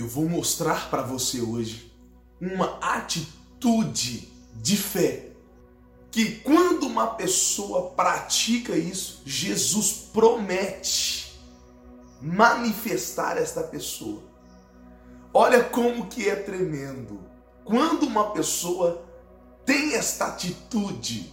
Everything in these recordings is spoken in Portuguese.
eu vou mostrar para você hoje uma atitude de fé que quando uma pessoa pratica isso, Jesus promete manifestar esta pessoa. Olha como que é tremendo. Quando uma pessoa tem esta atitude,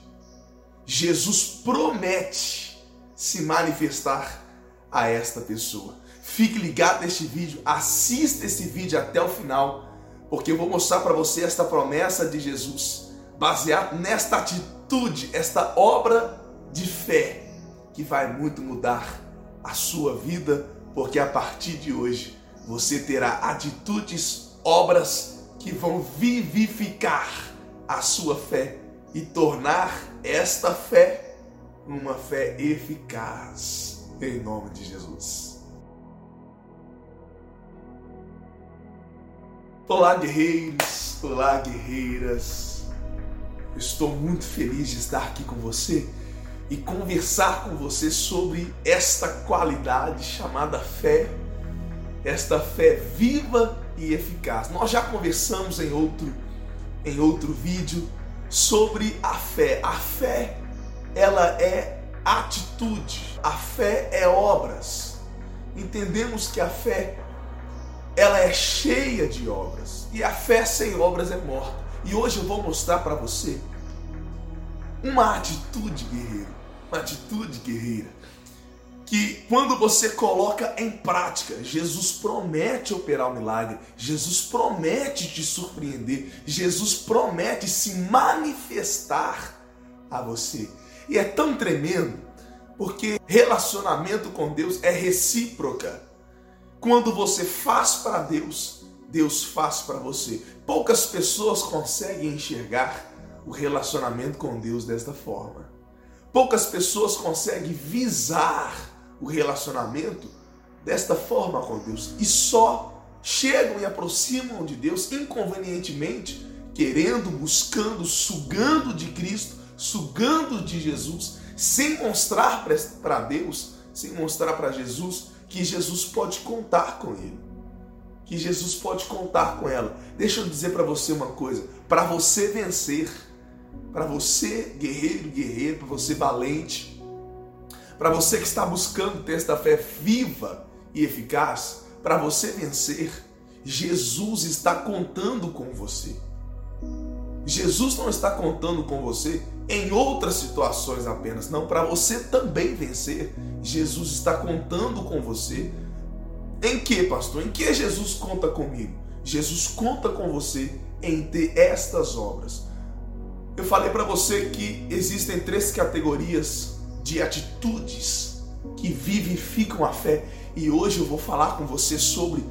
Jesus promete se manifestar a esta pessoa. Fique ligado neste vídeo, assista esse vídeo até o final, porque eu vou mostrar para você esta promessa de Jesus, baseado nesta atitude, esta obra de fé, que vai muito mudar a sua vida, porque a partir de hoje você terá atitudes, obras que vão vivificar a sua fé e tornar esta fé uma fé eficaz. Em nome de Jesus. Olá, guerreiros. Olá, guerreiras. Estou muito feliz de estar aqui com você e conversar com você sobre esta qualidade chamada fé, esta fé viva e eficaz. Nós já conversamos em outro em outro vídeo sobre a fé. A fé, ela é atitude. A fé é obras. Entendemos que a fé ela é cheia de obras. E a fé sem obras é morta. E hoje eu vou mostrar para você uma atitude guerreira, uma atitude guerreira que quando você coloca em prática, Jesus promete operar o milagre, Jesus promete te surpreender, Jesus promete se manifestar a você. E é tão tremendo, porque relacionamento com Deus é recíproca. Quando você faz para Deus, Deus faz para você. Poucas pessoas conseguem enxergar o relacionamento com Deus desta forma. Poucas pessoas conseguem visar o relacionamento desta forma com Deus e só chegam e aproximam de Deus inconvenientemente, querendo, buscando, sugando de Cristo, sugando de Jesus, sem mostrar para Deus, sem mostrar para Jesus que Jesus pode contar com ele. Que Jesus pode contar com ela. Deixa eu dizer para você uma coisa: para você vencer, para você guerreiro, guerreiro, para você valente, para você que está buscando ter esta fé viva e eficaz, para você vencer, Jesus está contando com você. Jesus não está contando com você em outras situações apenas, não, para você também vencer. Jesus está contando com você. Em que, pastor? Em que Jesus conta comigo? Jesus conta com você em ter estas obras. Eu falei para você que existem três categorias de atitudes que vivificam a fé. E hoje eu vou falar com você sobre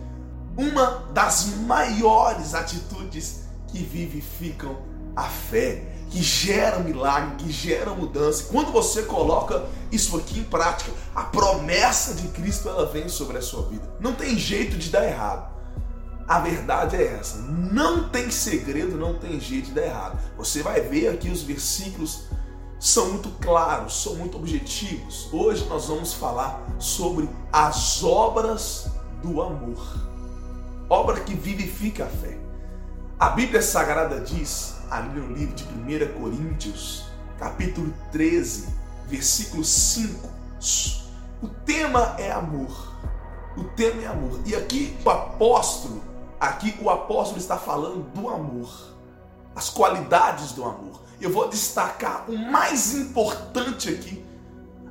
uma das maiores atitudes que vivificam a fé, que gera milagre, que gera mudança. Quando você coloca isso aqui em prática, a promessa de Cristo ela vem sobre a sua vida. Não tem jeito de dar errado. A verdade é essa. Não tem segredo, não tem jeito de dar errado. Você vai ver aqui os versículos são muito claros, são muito objetivos. Hoje nós vamos falar sobre as obras do amor. Obra que vivifica a fé. A Bíblia Sagrada diz, ali no livro de 1 Coríntios, capítulo 13, versículo 5, o tema é amor. O tema é amor. E aqui o apóstolo, aqui o apóstolo está falando do amor. As qualidades do amor eu vou destacar o mais importante aqui,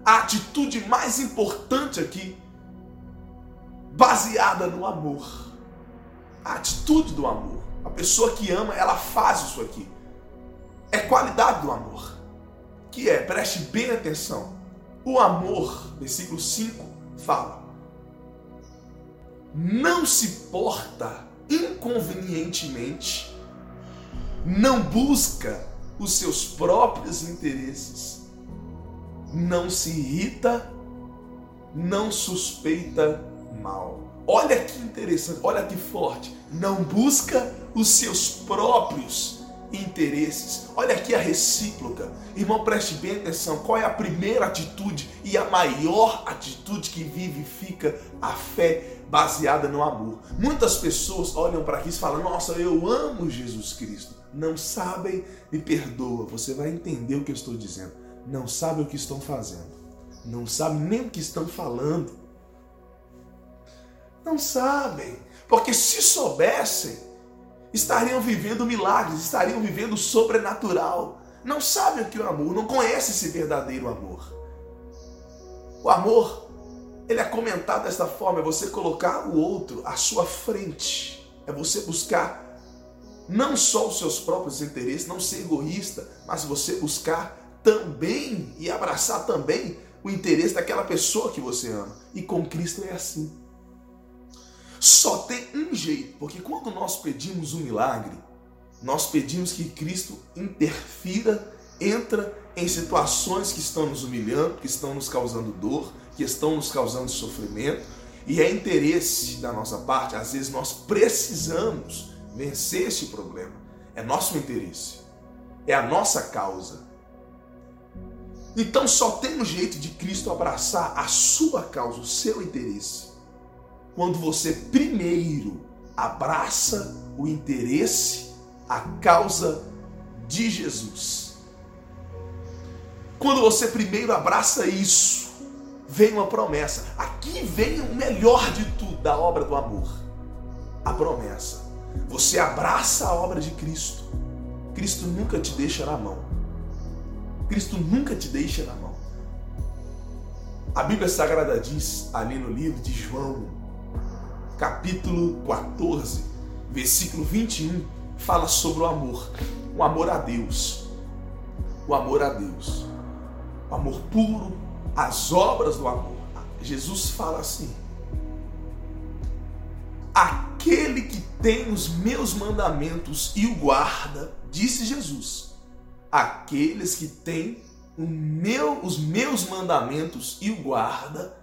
a atitude mais importante aqui, baseada no amor. A atitude do amor. A pessoa que ama, ela faz isso aqui. É qualidade do amor. Que é, preste bem atenção. O amor, versículo 5, fala: não se porta inconvenientemente, não busca os seus próprios interesses, não se irrita, não suspeita mal. Olha que interessante, olha que forte. Não busca os seus próprios interesses. Olha aqui a recíproca. Irmão, preste bem atenção. Qual é a primeira atitude e a maior atitude que vivifica a fé baseada no amor. Muitas pessoas olham para aqui e falam: Nossa, eu amo Jesus Cristo. Não sabem, me perdoa. Você vai entender o que eu estou dizendo. Não sabem o que estão fazendo. Não sabem nem o que estão falando. Não sabem. Porque se soubessem, estariam vivendo milagres, estariam vivendo o sobrenatural. Não sabem o que é o amor, não conhecem esse verdadeiro amor. O amor, ele é comentado desta forma: é você colocar o outro à sua frente, é você buscar não só os seus próprios interesses, não ser egoísta, mas você buscar também e abraçar também o interesse daquela pessoa que você ama. E com Cristo é assim. Só tem um jeito, porque quando nós pedimos um milagre, nós pedimos que Cristo interfira, entra em situações que estão nos humilhando, que estão nos causando dor, que estão nos causando sofrimento, e é interesse da nossa parte, às vezes nós precisamos vencer esse problema. É nosso interesse, é a nossa causa. Então só tem um jeito de Cristo abraçar a sua causa, o seu interesse, quando você primeiro abraça o interesse, a causa de Jesus. Quando você primeiro abraça isso, vem uma promessa. Aqui vem o melhor de tudo da obra do amor. A promessa. Você abraça a obra de Cristo. Cristo nunca te deixa na mão. Cristo nunca te deixa na mão. A Bíblia Sagrada diz ali no livro de João, capítulo 14, versículo 21, fala sobre o amor, o amor a Deus. O amor a Deus. O amor puro, as obras do amor. Jesus fala assim: Aquele que tem os meus mandamentos e o guarda, disse Jesus. Aqueles que têm meu, os meus mandamentos e o guarda,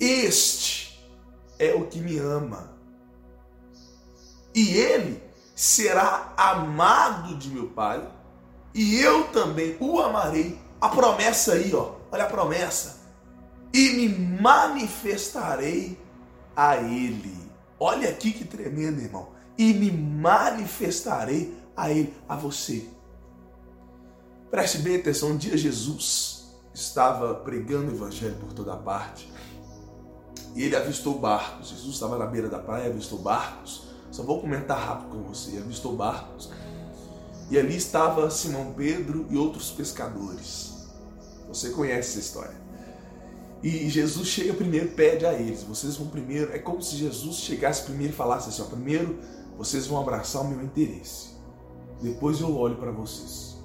este é o que me ama. E ele será amado de meu Pai, e eu também o amarei. A promessa aí, ó, olha a promessa. E me manifestarei a ele. Olha aqui que tremendo, irmão. E me manifestarei a ele, a você. Preste bem atenção, um dia Jesus estava pregando o evangelho por toda parte. E ele avistou barcos. Jesus estava na beira da praia, avistou barcos. Só vou comentar rápido com você. Avistou barcos. E ali estava Simão Pedro e outros pescadores. Você conhece essa história. E Jesus chega primeiro, pede a eles, vocês vão primeiro. É como se Jesus chegasse primeiro e falasse assim: ó, primeiro vocês vão abraçar o meu interesse, depois eu olho para vocês.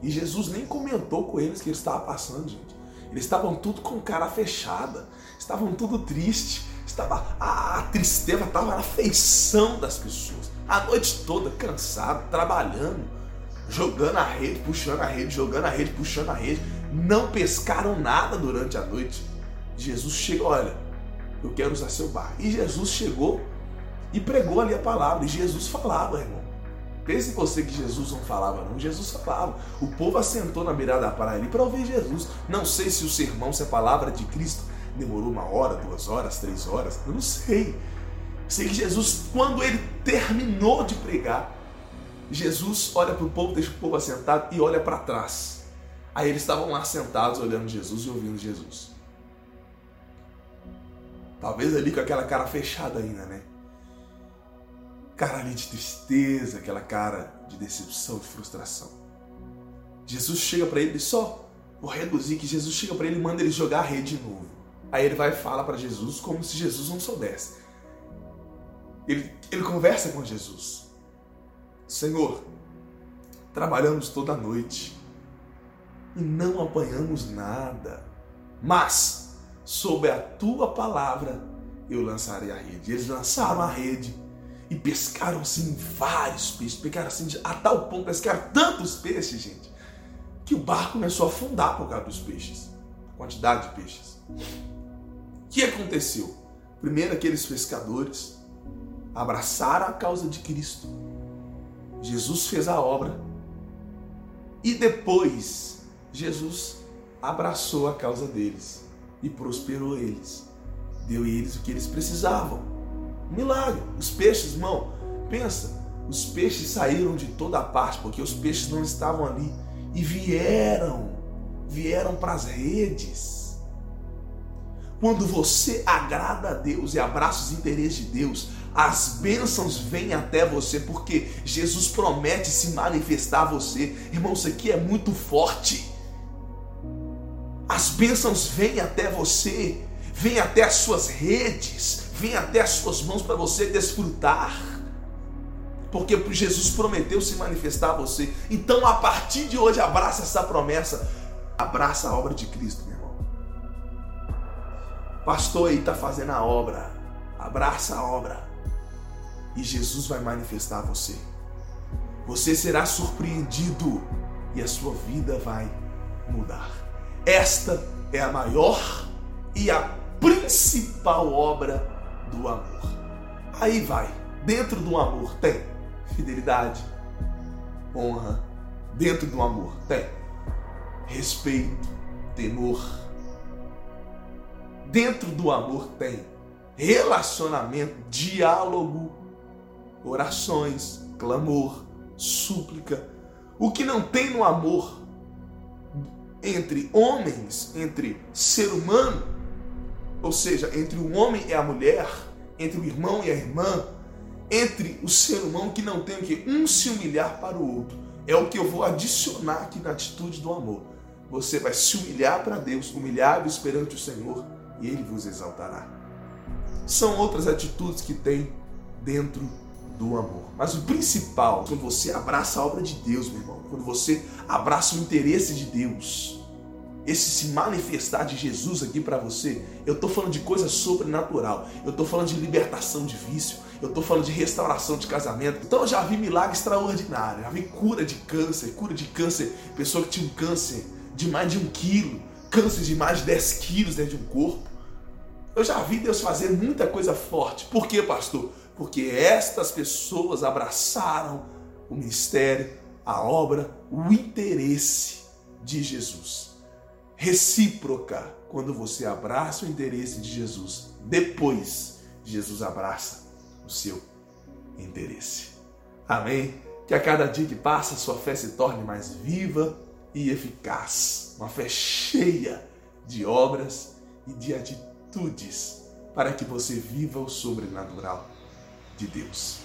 E Jesus nem comentou com eles que ele estava passando, gente. Eles estavam tudo com cara fechada, estavam tudo triste, estava a tristeza estava na feição das pessoas. A noite toda cansado, trabalhando, jogando a rede, puxando a rede, jogando a rede, puxando a rede não pescaram nada durante a noite. Jesus chegou, olha, eu quero usar seu bar. E Jesus chegou e pregou ali a palavra. E Jesus falava, irmão. Pense você que Jesus não falava, não. Jesus falava. O povo assentou na beirada da praia ali para ouvir Jesus. Não sei se o sermão, se a palavra de Cristo demorou uma hora, duas horas, três horas. Eu não sei. Sei que Jesus, quando ele terminou de pregar, Jesus olha para o povo, deixa o povo assentado e olha para trás. Aí eles estavam lá sentados olhando Jesus e ouvindo Jesus. Talvez ali com aquela cara fechada ainda, né? Cara ali de tristeza, aquela cara de decepção, de frustração. Jesus chega para ele só, vou reduzir que Jesus chega para ele e manda ele jogar a rede de novo. Aí ele vai e fala para Jesus como se Jesus não soubesse. Ele, ele conversa com Jesus. Senhor, trabalhamos toda a noite e não apanhamos nada. Mas, sob a tua palavra, eu lançarei a rede. Eles lançaram a rede e pescaram assim vários peixes. Pegaram assim a tal ponto, pescaram tantos peixes, gente, que o barco começou a afundar por causa dos peixes. Quantidade de peixes. O que aconteceu? Primeiro, aqueles pescadores abraçaram a causa de Cristo. Jesus fez a obra. E depois Jesus abraçou a causa deles e prosperou eles. deu a eles o que eles precisavam. milagre. Os peixes, irmão, pensa, os peixes saíram de toda parte, porque os peixes não estavam ali e vieram, vieram para as redes. Quando você agrada a Deus e abraça os interesses de Deus, as bênçãos vêm até você, porque Jesus promete se manifestar a você. Irmão, isso aqui é muito forte. As bênçãos vêm até você, vêm até as suas redes, vêm até as suas mãos para você desfrutar. Porque Jesus prometeu se manifestar a você. Então, a partir de hoje, abraça essa promessa. Abraça a obra de Cristo. Pastor aí está fazendo a obra. Abraça a obra. E Jesus vai manifestar você. Você será surpreendido e a sua vida vai mudar. Esta é a maior e a principal obra do amor. Aí vai, dentro do amor tem fidelidade, honra, dentro do amor tem respeito, temor. Dentro do amor tem relacionamento, diálogo, orações, clamor, súplica. O que não tem no amor entre homens, entre ser humano, ou seja, entre o homem e a mulher, entre o irmão e a irmã, entre o ser humano que não tem que um se humilhar para o outro. É o que eu vou adicionar aqui na atitude do amor. Você vai se humilhar para Deus, humilhado perante o Senhor, e Ele vos exaltará. São outras atitudes que tem dentro do amor. Mas o principal, quando você abraça a obra de Deus, meu irmão, quando você abraça o interesse de Deus, esse se manifestar de Jesus aqui para você, eu estou falando de coisa sobrenatural, eu estou falando de libertação de vício, eu estou falando de restauração de casamento. Então eu já vi milagre extraordinário, já vi cura de câncer, cura de câncer, pessoa que tinha um câncer de mais de um quilo, câncer de mais de 10 quilos dentro de um corpo. Eu já vi Deus fazer muita coisa forte. Por quê, pastor? Porque estas pessoas abraçaram o ministério, a obra, o interesse de Jesus recíproca quando você abraça o interesse de Jesus. Depois, Jesus abraça o seu interesse. Amém? Que a cada dia que passa, sua fé se torne mais viva e eficaz. Uma fé cheia de obras e de atitudes para que você viva o sobrenatural de Deus.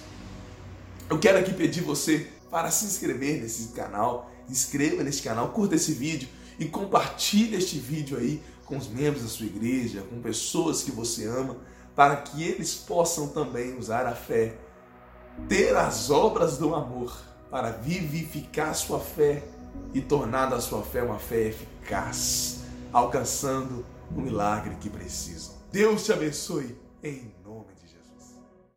Eu quero aqui pedir você para se inscrever nesse canal, inscreva nesse canal, curta esse vídeo e compartilhe este vídeo aí com os membros da sua igreja, com pessoas que você ama, para que eles possam também usar a fé, ter as obras do amor para vivificar sua fé e tornar da sua fé uma fé eficaz, alcançando o milagre que precisam. Deus te abençoe em